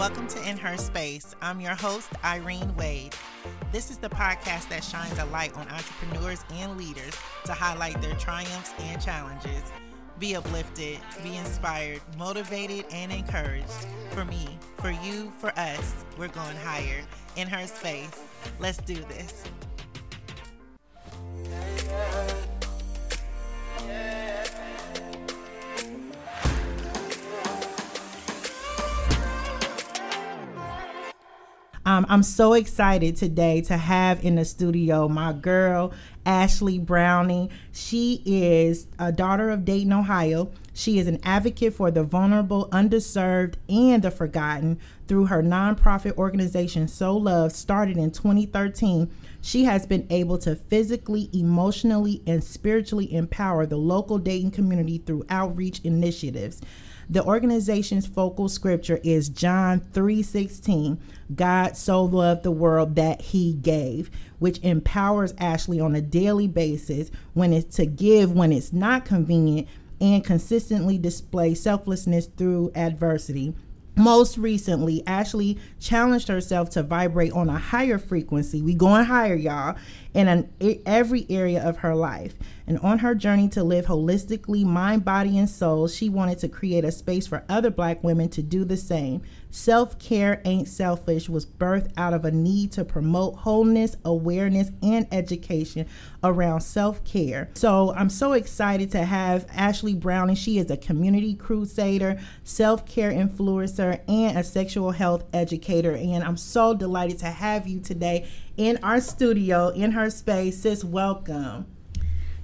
Welcome to In Her Space. I'm your host, Irene Wade. This is the podcast that shines a light on entrepreneurs and leaders to highlight their triumphs and challenges. Be uplifted, be inspired, motivated, and encouraged. For me, for you, for us, we're going higher. In Her Space. Let's do this. Um, I'm so excited today to have in the studio my girl, Ashley Browning. She is a daughter of Dayton, Ohio. She is an advocate for the vulnerable, underserved, and the forgotten through her nonprofit organization, So Love, started in 2013. She has been able to physically, emotionally, and spiritually empower the local Dayton community through outreach initiatives. The organization's focal scripture is John 3:16. God so loved the world that he gave, which empowers Ashley on a daily basis when it's to give when it's not convenient and consistently display selflessness through adversity. Most recently, Ashley challenged herself to vibrate on a higher frequency. We going higher, y'all, in an, every area of her life. And on her journey to live holistically, mind, body, and soul, she wanted to create a space for other black women to do the same. Self care ain't selfish was birthed out of a need to promote wholeness, awareness, and education around self care. So I'm so excited to have Ashley Browning. She is a community crusader, self care influencer, and a sexual health educator. And I'm so delighted to have you today in our studio, in her space. Sis, welcome.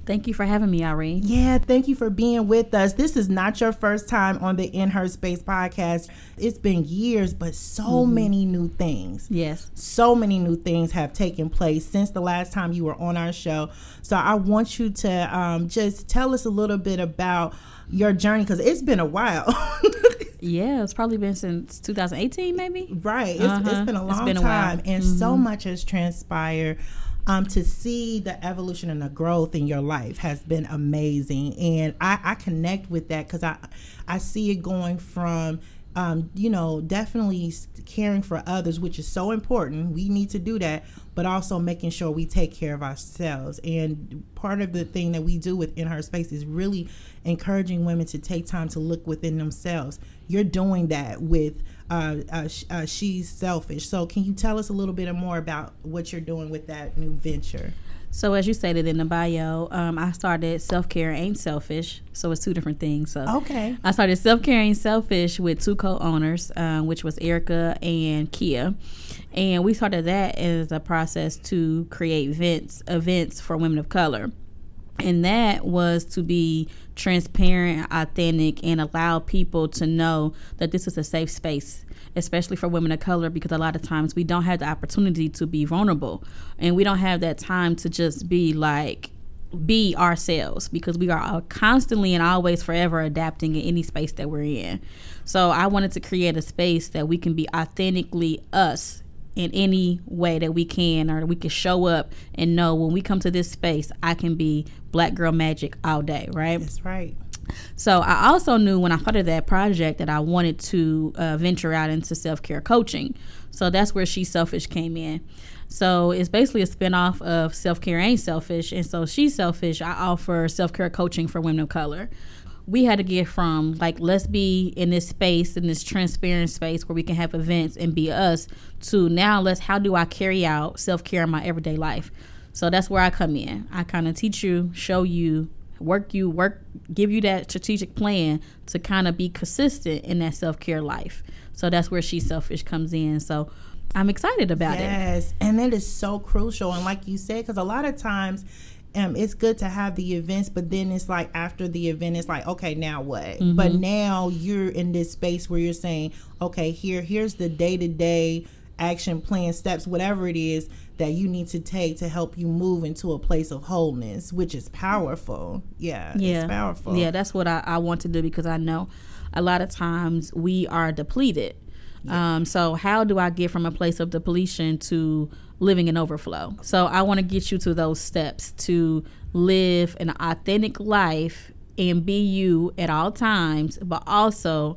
Thank you for having me, Irene. Yeah, thank you for being with us. This is not your first time on the In Her Space podcast. It's been years, but so mm-hmm. many new things. Yes. So many new things have taken place since the last time you were on our show. So I want you to um, just tell us a little bit about your journey because it's been a while. yeah, it's probably been since 2018, maybe. Right. It's, uh-huh. it's been a long been time, a and mm-hmm. so much has transpired um, to see the evolution and the growth in your life has been amazing. And I, I connect with that because I, I see it going from, um, you know, definitely caring for others, which is so important. We need to do that, but also making sure we take care of ourselves. And part of the thing that we do within her space is really encouraging women to take time to look within themselves. You're doing that with uh, uh, uh, she's selfish. So, can you tell us a little bit more about what you're doing with that new venture? So, as you stated in the bio, um, I started Self Care Ain't Selfish. So, it's two different things. So, okay. I started Self Care Ain't Selfish with two co owners, um, which was Erica and Kia. And we started that as a process to create events, events for women of color and that was to be transparent, authentic, and allow people to know that this is a safe space, especially for women of color, because a lot of times we don't have the opportunity to be vulnerable, and we don't have that time to just be like be ourselves because we are constantly and always forever adapting in any space that we're in. So I wanted to create a space that we can be authentically us in any way that we can or we can show up and know when we come to this space i can be black girl magic all day right? That's right. So i also knew when i started that project that i wanted to uh, venture out into self-care coaching. So that's where she selfish came in. So it's basically a spinoff of self-care ain't selfish. And so she's selfish i offer self-care coaching for women of color we had to get from like let's be in this space in this transparent space where we can have events and be us to now let's how do i carry out self-care in my everyday life? So that's where i come in. I kind of teach you show you work you work give you that strategic plan to kind of be consistent in that self-care life. So that's where she selfish comes in. So i'm excited about yes. it. Yes and that is so crucial and like you said because a lot of times um, it's good to have the events, but then it's like after the event, it's like, okay, now what? Mm-hmm. But now you're in this space where you're saying, okay, here, here's the day to day action plan steps, whatever it is that you need to take to help you move into a place of wholeness, which is powerful. Yeah, yeah, it's powerful. Yeah, that's what I, I want to do because I know a lot of times we are depleted. Yeah. Um, so how do I get from a place of depletion to living in overflow. So I want to get you to those steps to live an authentic life and be you at all times, but also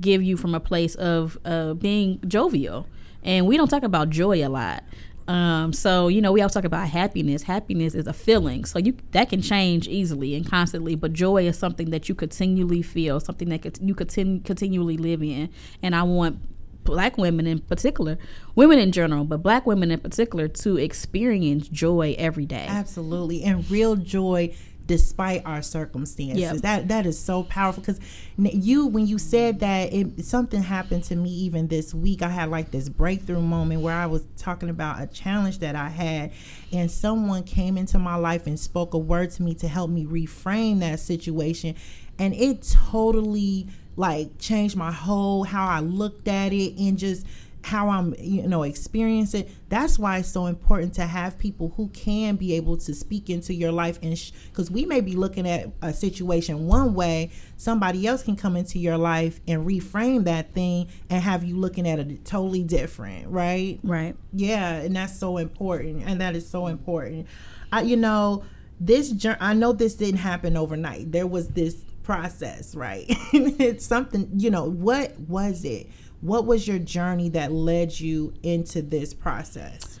give you from a place of uh, being jovial. And we don't talk about joy a lot. Um, so you know, we always talk about happiness. Happiness is a feeling, so you that can change easily and constantly. But joy is something that you continually feel, something that you continue continually live in. And I want black women in particular, women in general, but black women in particular, to experience joy every day. Absolutely, and real joy despite our circumstances. Yep. That that is so powerful because you when you said that it something happened to me even this week. I had like this breakthrough moment where I was talking about a challenge that I had and someone came into my life and spoke a word to me to help me reframe that situation and it totally like changed my whole how I looked at it and just how I'm, you know, experiencing. That's why it's so important to have people who can be able to speak into your life, and because sh- we may be looking at a situation one way, somebody else can come into your life and reframe that thing and have you looking at it totally different, right? Right. Yeah, and that's so important, and that is so important. I, you know, this journey. I know this didn't happen overnight. There was this process, right? it's something, you know, what was it? What was your journey that led you into this process?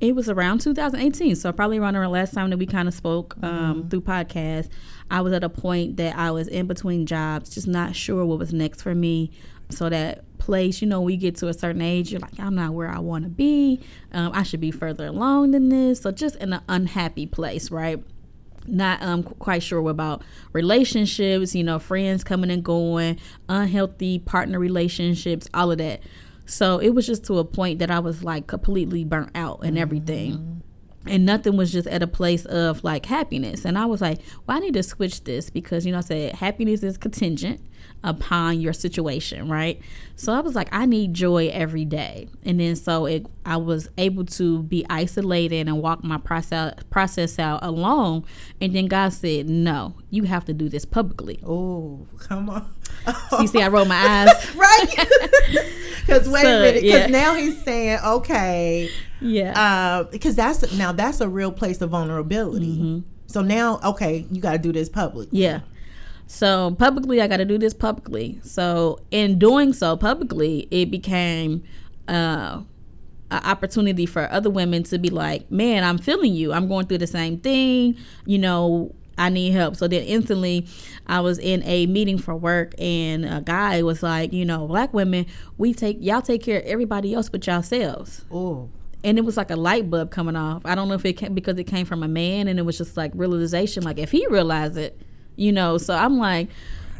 It was around 2018, so probably around the last time that we kind of spoke um, mm-hmm. through podcast. I was at a point that I was in between jobs, just not sure what was next for me. So that place, you know, we get to a certain age, you're like, I'm not where I want to be. Um, I should be further along than this. So just in an unhappy place, right? Not um quite sure about relationships, you know, friends coming and going, unhealthy partner relationships, all of that. So it was just to a point that I was like completely burnt out and everything. Mm-hmm. And nothing was just at a place of like happiness. And I was like, well, I need to switch this because, you know, I said happiness is contingent upon your situation, right? So I was like, I need joy every day. And then so it, I was able to be isolated and walk my process process out alone. And then God said, No, you have to do this publicly. Oh, come on. so you see, I roll my eyes. right. Because wait so, a minute. Because yeah. now he's saying, okay. Yeah. Because uh, that's now that's a real place of vulnerability. Mm-hmm. So now, okay, you got to do this public. Yeah. So publicly, I got to do this publicly. So in doing so publicly, it became uh, an opportunity for other women to be like, "Man, I'm feeling you. I'm going through the same thing. You know, I need help." So then instantly, I was in a meeting for work, and a guy was like, "You know, black women, we take y'all take care of everybody else but yourselves." Oh and it was like a light bulb coming off. I don't know if it came because it came from a man, and it was just like realization. Like if he realized it, you know. So I'm like,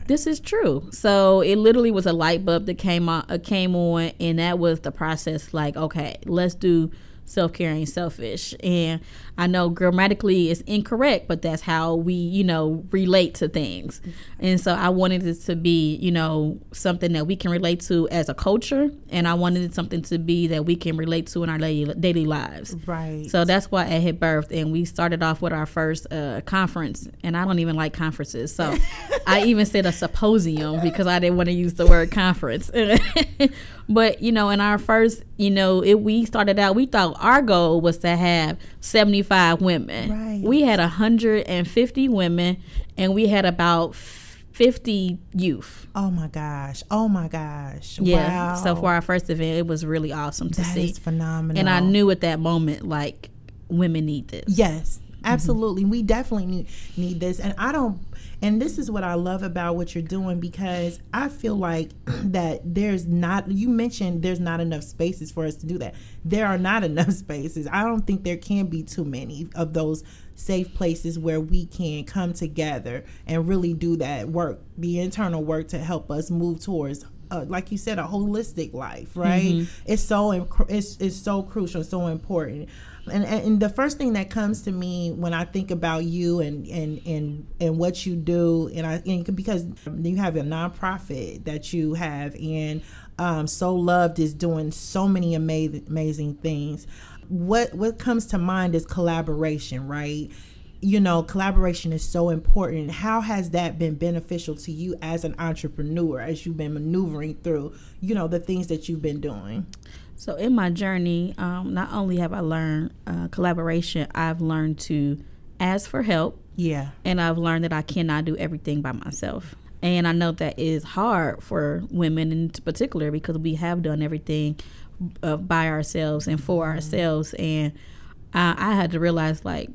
this is true. So it literally was a light bulb that came on, uh, came on, and that was the process. Like, okay, let's do self care ain't selfish. And I know grammatically it's incorrect, but that's how we, you know, relate to things. And so I wanted it to be, you know, something that we can relate to as a culture. And I wanted it something to be that we can relate to in our daily lives. Right. So that's why I hit birth. And we started off with our first uh, conference. And I don't even like conferences. So I even said a symposium because I didn't want to use the word conference. but, you know, in our first, you know, it, we started out, we thought our goal was to have 75 women. Right. We had 150 women and we had about 50 youth. Oh my gosh. Oh my gosh. Yeah. Wow. So for our first event, it was really awesome to that see. That is phenomenal. And I knew at that moment, like, women need this. Yes, absolutely. Mm-hmm. We definitely need, need this. And I don't and this is what I love about what you're doing because I feel like that there's not, you mentioned there's not enough spaces for us to do that. There are not enough spaces. I don't think there can be too many of those safe places where we can come together and really do that work, the internal work to help us move towards like you said, a holistic life, right? Mm-hmm. It's so it's it's so crucial, so important. And, and the first thing that comes to me when I think about you and and and and what you do, and I and because you have a nonprofit that you have, and um, so loved is doing so many amazing amazing things. What what comes to mind is collaboration, right? You know, collaboration is so important. How has that been beneficial to you as an entrepreneur as you've been maneuvering through, you know, the things that you've been doing? So in my journey, um, not only have I learned uh, collaboration, I've learned to ask for help. Yeah. And I've learned that I cannot do everything by myself. And I know that is hard for women in particular because we have done everything uh, by ourselves and for Mm-hmm. ourselves. And I, I had to realize, like,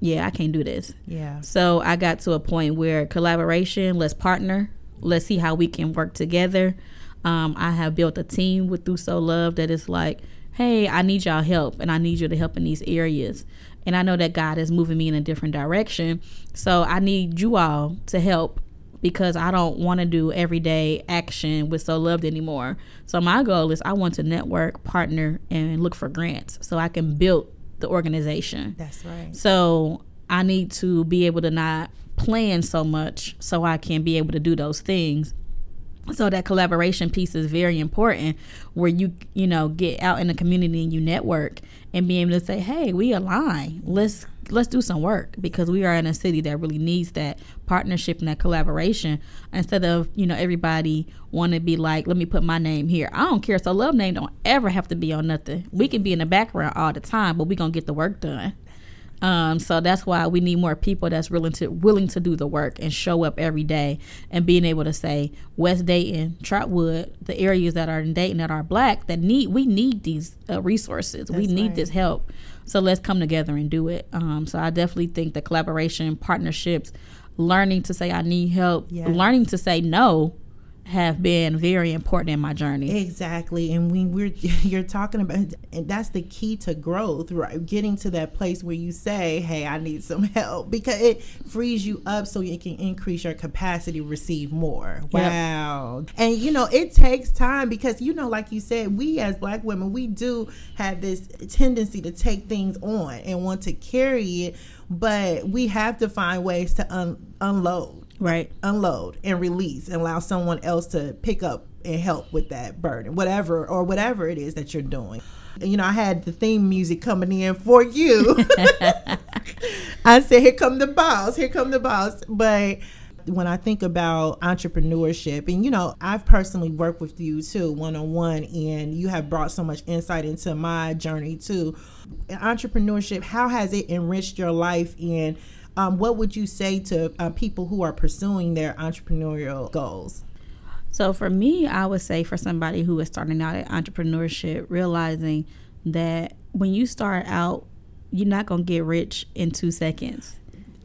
yeah, I can't do this. Yeah. So I got to a point where collaboration, let's partner, let's see how we can work together. Um, I have built a team with Do So Love that is like, hey, I need y'all help and I need you to help in these areas. And I know that God is moving me in a different direction. So I need you all to help because I don't want to do everyday action with So Loved anymore. So my goal is I want to network, partner, and look for grants so I can build the organization. That's right. So I need to be able to not plan so much so I can be able to do those things. So that collaboration piece is very important where you you know get out in the community and you network and be able to say, "Hey, we align. Let's let's do some work because we are in a city that really needs that partnership and that collaboration instead of, you know, everybody want to be like, "Let me put my name here." I don't care. So love name don't ever have to be on nothing. We can be in the background all the time, but we to get the work done. Um, so that's why we need more people that's willing to willing to do the work and show up every day and being able to say West Dayton, Trotwood, the areas that are in Dayton that are black that need we need these uh, resources. we need right. this help. So let's come together and do it. Um, so I definitely think the collaboration, partnerships, learning to say I need help, Yes. learning to say no, have been very important in my journey. Exactly. And when we're you're talking about and that's the key to growth, right? Getting to that place where you say, Hey, I need some help because it frees you up so you can increase your capacity to receive more. Wow. And you know, it takes time because you know, like you said, we as black women, we do have this tendency to take things on and want to carry it, but we have to find ways to un- unload Right. unload and release and allow someone else to pick up and help with that burden, whatever or whatever it is that you're doing. You know, I had the theme music coming in for you. I said, "Here come the boss! Here come the boss!" But when I think about entrepreneurship, and you know, I've personally worked with you too, one on one, and you have brought so much insight into my journey too. Entrepreneurship, how has it enriched your life? And um, what would you say to uh, people who are pursuing their entrepreneurial goals? So for me, I would say for somebody who is starting out at entrepreneurship, realizing that when you start out, you're not gonna get rich in two seconds.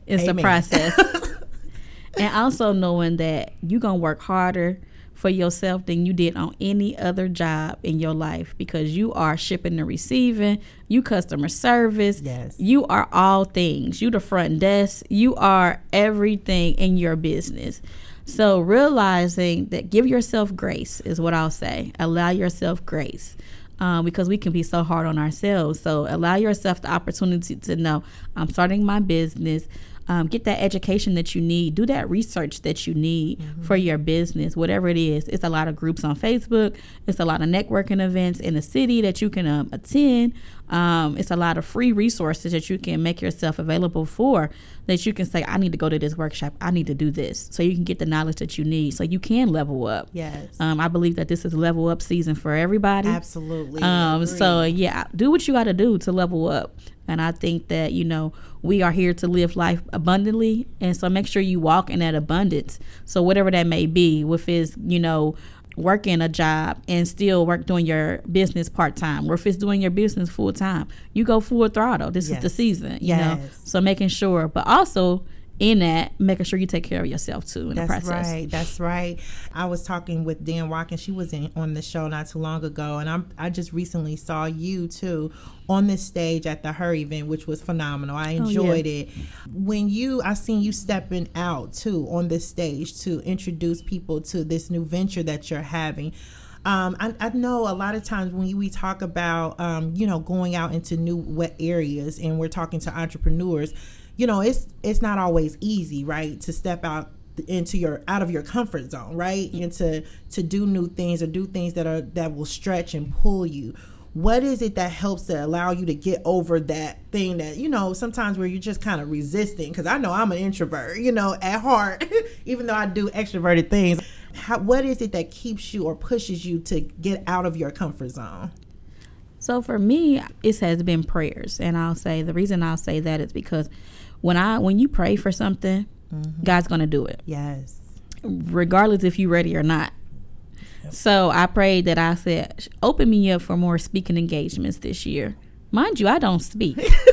It's a process. and also knowing that you're gonna work harder for yourself than you did on any other job in your life because you are shipping and receiving, you customer service, Yes. you are all things. You the front desk, you are everything in your business. So realizing that give yourself grace is what I'll say. Allow yourself grace. Um, because we can be so hard on ourselves. So allow yourself the opportunity to know I'm starting my business. Um, get that education that you need. Do that research that you need for your business, whatever it is. It's a lot of groups on Facebook. It's a lot of networking events in the city that you can um, attend. Um, it's a lot of free resources that you can make yourself available for. That you can say, I need to go to this workshop. I need to do this, so you can get the knowledge that you need, so you can level up. Yes. Um, I believe that this is level up season for everybody. Absolutely. Um, so yeah, do what you got to do to level up. And I think that you know we are here to live life abundantly, and so make sure you walk in that abundance. So whatever that may be, if it's you know working a job and still work doing your business part time, or if it's doing your business full time, you go full throttle. This is the season, you know. So making sure, but also in that, making sure you take care of yourself too in That's the process. That's right. That's right. I was talking with Dan Watkins. She was in, on the show not too long ago, and I'm, I just recently saw you too on this stage at the Her event, which was phenomenal. I Oh, yeah. enjoyed it. When you, I seen you stepping out too on this stage to introduce people to this new venture that you're having. Um, I, I know a lot of times when we talk about, um, you know, going out into new wet areas, and we're talking to entrepreneurs, you know, it's it's not always easy, right, to step out into your out of your comfort zone, right, mm-hmm. and to to do new things or do things that are that will stretch and pull you. What is it that helps to allow you to get over that thing that you know sometimes where you're just kind of resisting? Because I know I'm an introvert, you know, at heart, even though I do extroverted things. How, what is it that keeps you or pushes you to get out of your comfort zone? So for me, it has been prayers, and I'll say the reason I'll say that is because when I when you pray for something, mm-hmm. God's gonna do it. Yes. regardless if you're ready or not. So I prayed that I said, open me up for more speaking engagements this year. Mind you, I don't speak.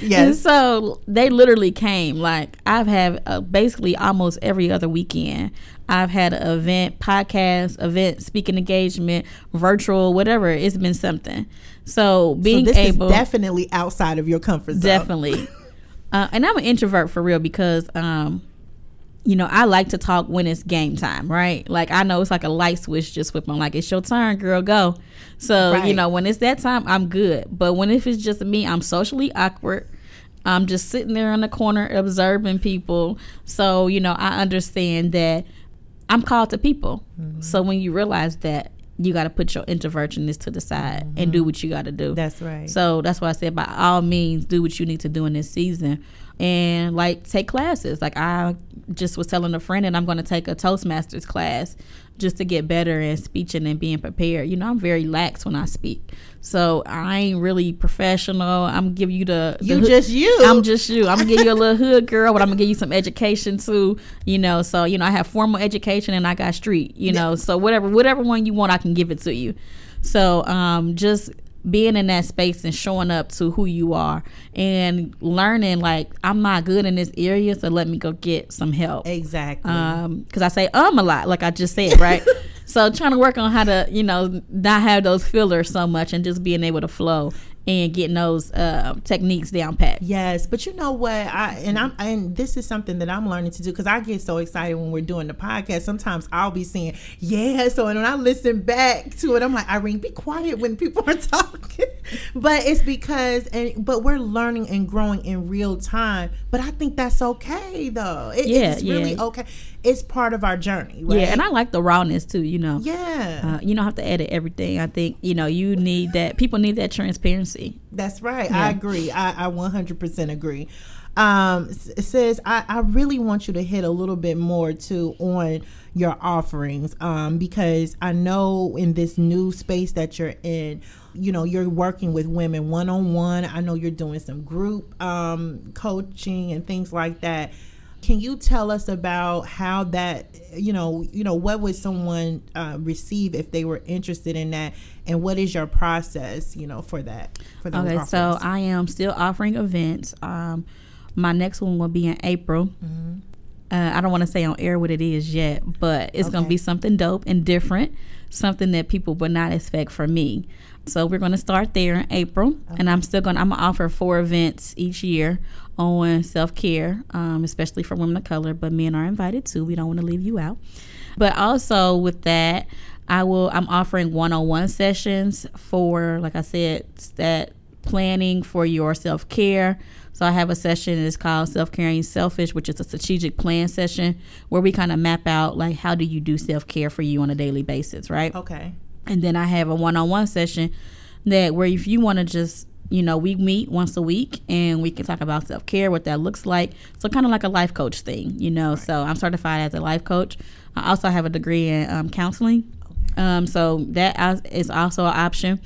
And Yes. so they literally came. Like I've had uh, basically almost every other weekend. I've had an event, podcast, event, speaking engagement, virtual, whatever. It's been something. So being so this able, is definitely outside of your comfort zone. definitely. uh, and I'm an introvert for real because, um, you know, I like to talk when it's game time, right? Like I know it's like a light switch just whip on. Like it's your turn, girl, go. So you know, when it's that time, I'm good. But when if it's just me, I'm socially awkward. I'm just sitting there in the corner observing people. So you know, I understand that I'm called to people. Mm-hmm. So when you realize that, you got to put your introvertness to the side and do mm-hmm. what you got to do. That's right. So that's why I said, by all means, do what you need to do in this season, and like take classes. Like I just was telling a friend, and I'm going to take a Toastmasters class just to get better in speaking and being prepared. You know, I'm very lax when I speak, so I ain't really professional. I'm give you the, the you hood- just you. I'm just you. I'm gonna give you a little hood girl, but I'm gonna give you some education too. You know, so you know I have formal education and I got street. You know, so whatever whatever one you want, I can give it to you. So um, just being in that space and showing up to who you are and learning like I'm not good in this area, so let me go get some help. Exactly. um because i say um a lot like i just said right? So trying to work on how to you know not have those fillers so much and just being able to flow and getting those uh, techniques down pat Yes, but you know what? I and I'm and this is something that I'm learning to do because I get so excited when we're doing the podcast. Sometimes I'll be saying, "Yeah," so and when I listen back to it, I'm like, "Irene, be quiet when people are talking." but it's because and but we're learning and growing in real time. But I think that's okay though. It, Yeah, it's really yeah. okay. It's part of our journey, right? yeah and i like the rawness too you know yeah, uh, you don't have to edit everything i think you know you need that people need that transparency That's right. Yeah. I agree. I, I 100% agree. Um, it says, I, I really want you to hit a little bit more too on your offerings um, because I know in this new space that you're in, you know, you're working with women one on one. I know you're doing some group um, coaching and things like that. Can you tell us about how that, you know, you know, what would someone uh, receive if they were interested in that, and what is your process, you know, for that? For okay so i am still offering events um my next one will be in april Mm-hmm. uh, I don't want to say on air what it is yet, but it's going to be something dope and different, something that people would not expect from me. So we're going to start there in April, and I'm still going. I'm gonna offer four events each year on self care, um, especially for women of color. But men are invited too. We don't want to leave you out. But also with that, I will. I'm offering one-on-one sessions for, like I said, that planning for your self care. So I have a session that's called Self Caring Selfish, which is a strategic plan session where we kind of map out like how do you do self care for you on a daily basis, right? okay. And then I have a one on one session that where if you want to just you know, we meet once a week and we can talk about self care, what that looks like. So, kind of like a life coach thing, you know. So, I'm certified as a life coach. I also have a degree in um, counseling. Um, so, that is also an option.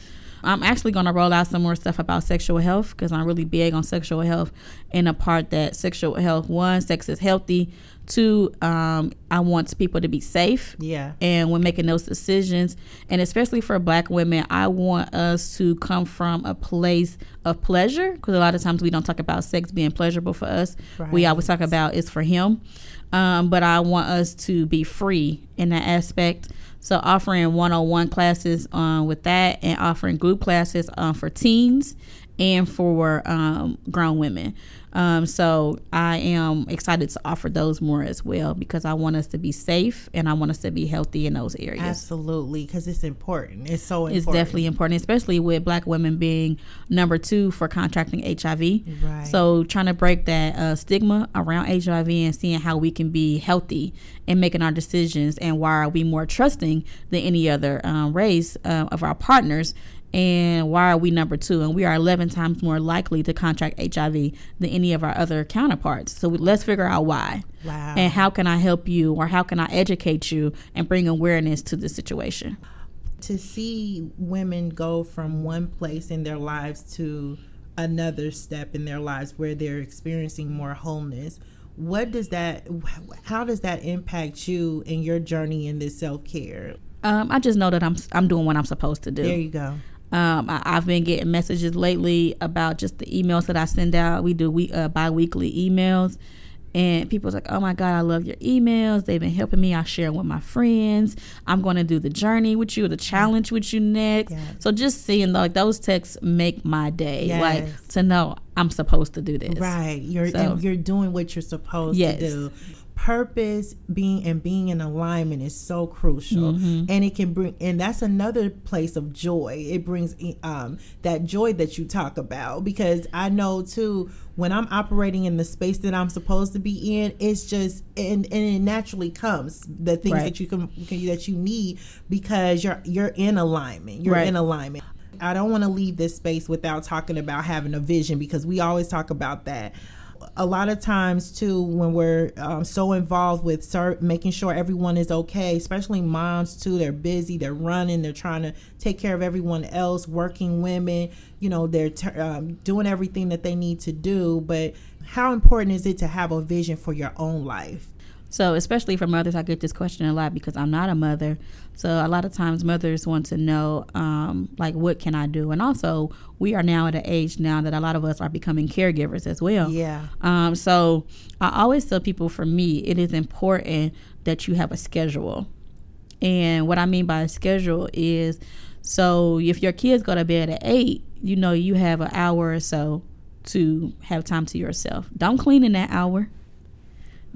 I'm actually going to roll out some more stuff about sexual health because I'm really big on sexual health and a part that sexual health, one, sex is healthy. Two, um, I want people to be safe Yeah. and when making those decisions. And especially for black women i want us to come from a place of pleasure because a lot of times we don't talk about sex being pleasurable for us. We always talk about it's for him. Um, but i want us to be free in that aspect. So offering one-on-one classes um, with that and offering group classes um, for teens and for um, grown women um, so I am excited to offer those more as well because I want us to be safe and I want us to be healthy in those areas. Absolutely, because it's important. It's so important. It's definitely important, especially with black women being number two for contracting HIV. Right. So trying to break that uh, stigma around HIV and seeing how we can be healthy and making our decisions and why are we more trusting than any other um, race uh, of our partners and why are we number two? And we are 11 times more likely to contract hiv than any of our other counterparts. So we, let's figure out why. Wow. and how can i help you or how can i educate you and bring awareness to the situation? To see women go from one place in their lives to another step in their lives where they're experiencing more wholeness what does that how does that impact you in your journey in this self-care? Um, i just know that i'm i'm doing what i'm supposed to do. There you go um, I, have been getting messages lately about just the emails that I send out. We do we uh, bi-weekly emails, and people's like, "Oh my God, I love your emails. They've been helping me. I share them with my friends. I'm going to do the journey with you, the challenge with you next." Yes. So just seeing like those texts make my day. Yes. Like to know I'm supposed to do this. Right. You're so, you're doing what you're supposed yes. to do purpose being and being in alignment is so crucial mm-hmm. and it can bring and that's another place of joy it brings um, that joy that you talk about because i know too when i'm operating in the space that i'm supposed to be in it's just and, and it naturally comes the things right. that you can that you need because you're you're in alignment you're right. in alignment I don't want to leave this space without talking about having a vision because we always talk about that a lot of times too when we're um, so involved with ser- making sure everyone is okay especially moms too. They're busy they're running they're trying to take care of everyone else working women you know they're ter- um, doing everything that they need to do. But how important is it to have a vision for your own life so, especially for mothers, I get this question a lot because I'm not a mother. So, a lot of times mothers want to know, um, like, what can I do? And also, we are now at an age now that a lot of us are becoming caregivers as well. Yeah. Um, so, I always tell people for me, it is important that you have a schedule. And what I mean by a schedule is so if your kids go to bed at eight, you know, you have an hour or so to have time to yourself. Don't clean in that hour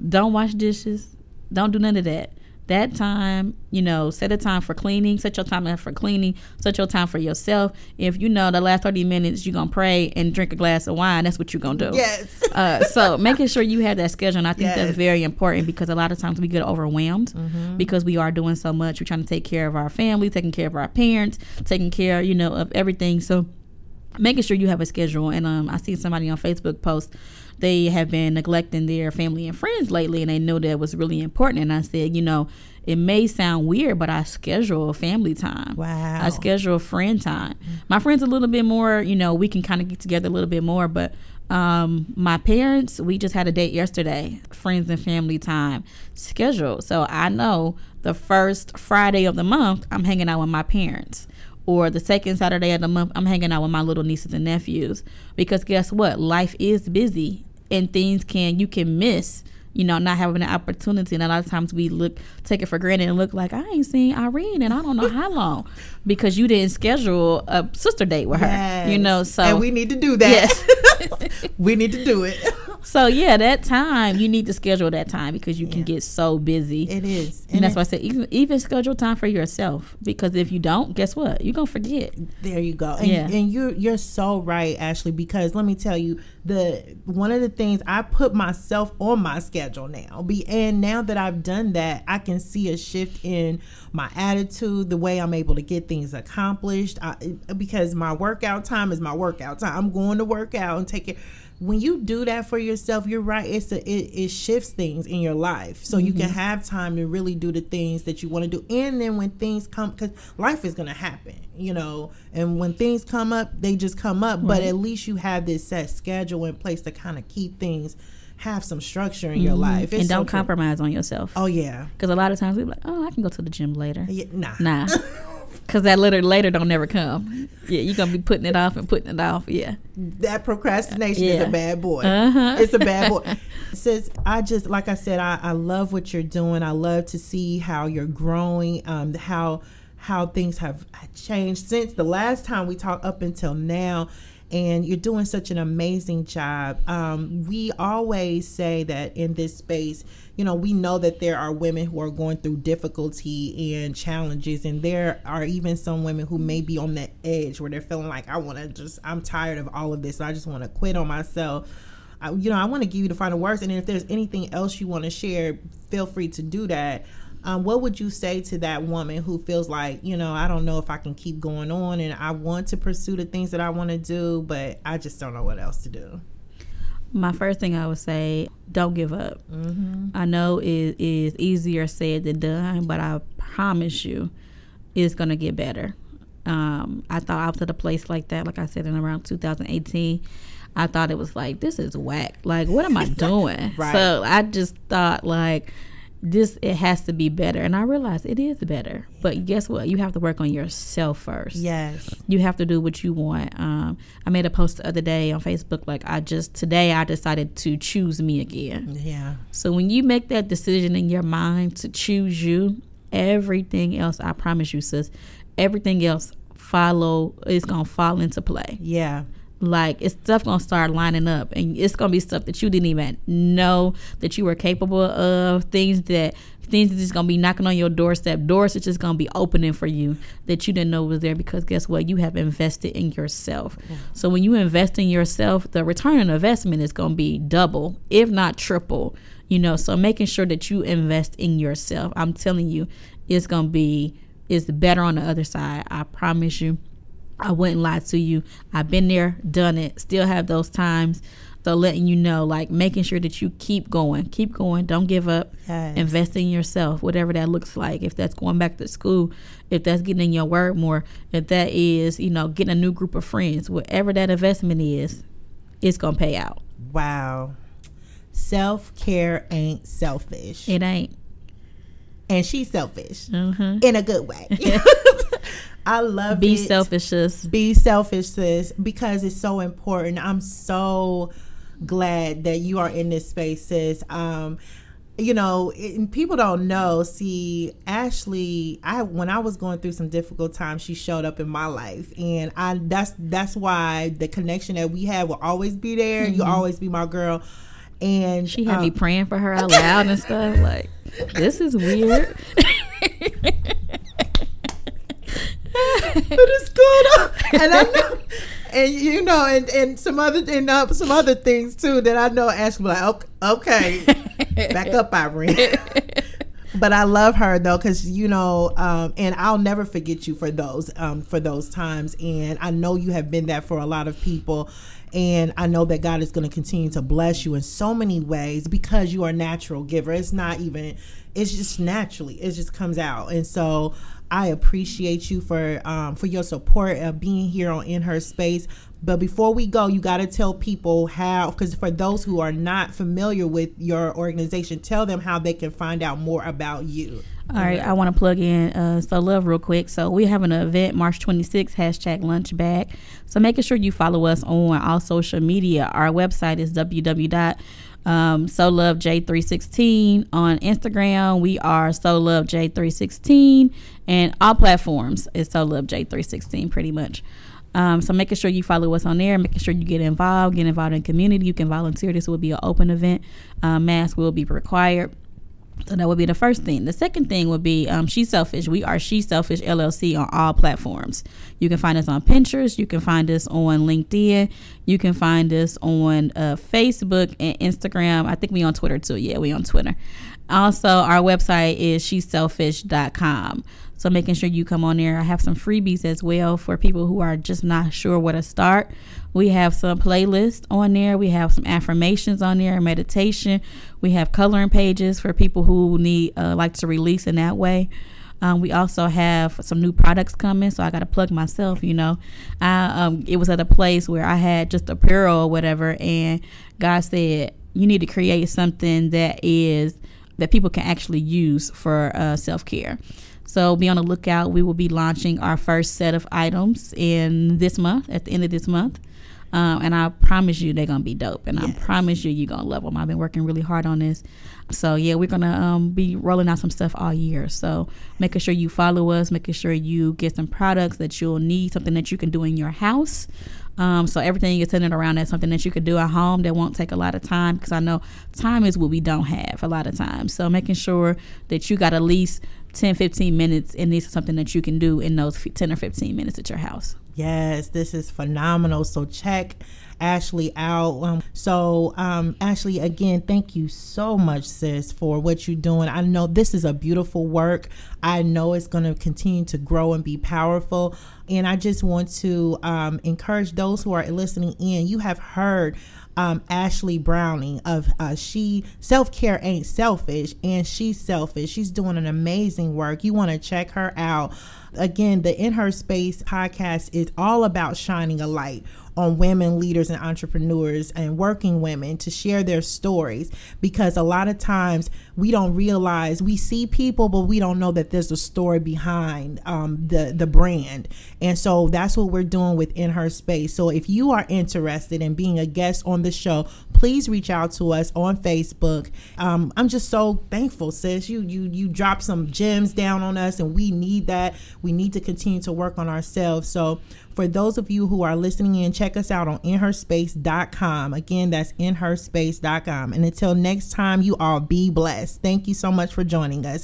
don't wash dishes. Don't do none of that. That time, you know, set a time for cleaning. Set your time for cleaning. Set your time for yourself. If you know the last thirty minutes you're gonna pray and drink a glass of wine, that's what you're gonna do. Yes. uh, so making sure you have that schedule, and I think yes. that's very important because a lot of times we get overwhelmed mm-hmm. because we are doing so much. We're trying to take care of our family, taking care of our parents, taking care, you know, of everything. So making sure you have a schedule. And um, I see somebody on Facebook post they have been neglecting their family and friends lately, and they know that was really important. And I said, you know, it may sound weird, but I schedule family time. Wow. I schedule friend time. My friends a little bit more, you know, we can kind of get together a little bit more, but um, my parents, we just had a date yesterday, friends and family time scheduled. So I know the first Friday of the month, I'm hanging out with my parents or the second Saturday of the month, I'm hanging out with my little nieces and nephews. Because guess what? Life is busy and things can, you can miss, you know, not having an opportunity. And a lot of times we look, take it for granted and look like, I ain't seen Irene and I don't know how long because you didn't schedule a sister date with her, yes. you know. So, and we need to do that. Yes. we need to do it. So yeah, that time you need to schedule that time because you yeah. can get so busy. It is, and, and that's it, why I said even, even schedule time for yourself because if you don't, guess what? You're gonna forget. There you go. And, yeah. and you're you're so right, Ashley. Because let me tell you, the one of the things I put myself on my schedule now. Be and now that I've done that, I can see a shift in my attitude, the way I'm able to get things accomplished. I, because my workout time is my workout time. I'm going to work out and take it when you do that for yourself, you're right. It's a, it, it shifts things in your life, so mm-hmm. you can mm-hmm. have time to really do the things that you want to do. And then when things come, because life is gonna happen, you know, and when things come up, they just come up. Right. But at least you have this set schedule in place to kind of keep things have some structure in mm-hmm. your life. It's and don't so compromise on yourself. Oh yeah, because a lot of times we're like, oh, I can go to the gym later. Yeah, nah, nah. Cause that letter later don't never come. Yeah, you're gonna be putting it off and putting it off. Yeah, that procrastination yeah. is a bad boy. Uh-huh. It's a bad boy. says I just like I said, I, I love what you're doing. I love to see how you're growing. Um, how how things have changed since the last time we talked up until now and you're doing such an amazing job. Um, we always say that in this space, you know, we know that there are women who are going through difficulty and challenges, and there are even some women who may be on the edge where they're feeling like, I want to just, I'm tired of all of this. I just want to quit on myself. I, you know, I want to give you the final words, and if there's anything else you want to share, feel free to do that. Um, what would you say to that woman who feels like, you know, I don't know if I can keep going on and I want to pursue the things that I want to do, but I just don't know what else to do? My first thing I would say, don't give up. Mm-hmm. I know it is easier said than done, but I promise you, it's going to get better. Um, I thought I was at a place like that, like I said, in around 2018. I thought it was like this is whack. Like what am I doing? Right. So I just thought like this it has to be better and i realize it is better but guess what you have to work on yourself first Yes. you have to do what you want um, i made a post the other day on facebook like i just today i decided to choose me again Yeah. so when you make that decision in your mind to choose you everything else i promise you sis everything else follow is gonna fall into play Yeah. Like it's stuff gonna start lining up and it's gonna be stuff that you didn't even know that you were capable of things that things that's just gonna be knocking on your doorstep doors that's just gonna be opening for you that you didn't know was there because guess what? You have invested in yourself. So when you invest in yourself the return on investment is gonna be double if not triple you know? So making sure that you invest in yourself i'm telling you it's gonna be it's better on the other side i promise you I wouldn't lie to you. I've been there, done it, still have those times. So letting you know, like making sure that you keep going, keep going, don't give up. Yes. Invest in yourself, whatever that looks like. If that's going back to school, if that's getting in your word more, if that is, you know, getting a new group of friends, whatever that investment is, it's gonna pay out. Wow. Self care ain't selfish. It ain't. and she's selfish Mm-hmm. in a good way. I love Be it. selfish, sis. Be selfish, sis, because it's so important. I'm so glad that you are in this space, sis. Um, you know, people don't know. See, Ashley, I when I was going through some difficult times, she showed up in my life, and I that's that's why the connection that we have will always be there. You always be my girl, and Mm-hmm. She had me um, praying for her out loud and stuff. Like, this is weird. what is going on? And I know, and you know, and and some other and uh, some other things too that I know. Ashley be like, okay, okay, back up, Irene. but I love her though, because you know, um, and I'll never forget you for those, um, for those times. And I know you have been that for a lot of people. And I know that God is going to continue to bless you in so many ways because you are a natural giver. It's not even, it's just naturally, it just comes out. And so I appreciate you for um, for your support of being here on In Her Space. But before we go, you got to tell people how, because for those who are not familiar with your organization, tell them how they can find out more about you. All right, I want to plug in uh, So Love real quick. So we have an event March 26th, hashtag lunch bag. So making sure you follow us on all social media. Our website is www. Um, so love J316 on Instagram. We are so love J316 and all platforms is so love J316 pretty much. Um, so making sure you follow us on there, making sure you get involved, get involved in community. You can volunteer. This will be an open event. Uh, mask will be required. So that would be the first thing. The second thing would be um, She Selfish. We are She Selfish LLC on all platforms. You can find us on Pinterest. You can find us on LinkedIn. You can find us on uh, Facebook and Instagram. I think we on Twitter too. Yeah, we on Twitter. Also, our website is sheselfish.com. So making sure you come on there. I have some freebies as well for people who are just not sure where to start. We have some playlists on there. We have some affirmations on there, meditation. We have coloring pages for people who need uh, like to release in that way. Um, we also have some new products coming, so I got to plug myself. You know, I um, it was at a place where I had just apparel or whatever, and God said you need to create something that is that people can actually use for uh, self care. So be on the lookout. We will be launching our first set of items in this month, at the end of this month. Um, and I promise you they're gonna be dope, and I promise you you're gonna love them. I've been working really hard on this, so yeah, we're gonna um, be rolling out some stuff all year. So making sure you follow us, making sure you get some products that you'll need, something that you can do in your house. Um, so everything is centered around that, something that you can do at home that won't take a lot of time, because I know time is what we don't have a lot of times. So making sure that you got at least 10, 15 minutes, and this is something that you can do in those 10 or 15 minutes at your house. Yes, this is phenomenal. So check Ashley out. Um, so, um, Ashley, again, thank you so much, sis, for what you're doing. I know this is a beautiful work. I know it's going to continue to grow and be powerful. And I just want to um, encourage those who are listening in. You have heard um, Ashley Browning of uh, She Self Care Ain't Selfish, and she's selfish. She's doing an amazing work. You want to check her out. Again, the In Her Space podcast is all about shining a light on women leaders and entrepreneurs and working women to share their stories because a lot of times we don't realize we see people but we don't know that there's a story behind um, the the brand. And so that's what we're doing within her space. So if you are interested in being a guest on the show please reach out to us on facebook. Um, i'm just so thankful sis. You you you dropped some gems down on us and we need that. We need to continue to work on ourselves. So for those of you who are listening in, check us out on inherspace.com. Again, that's inherspace.com. And until next time, you all be blessed. Thank you so much for joining us.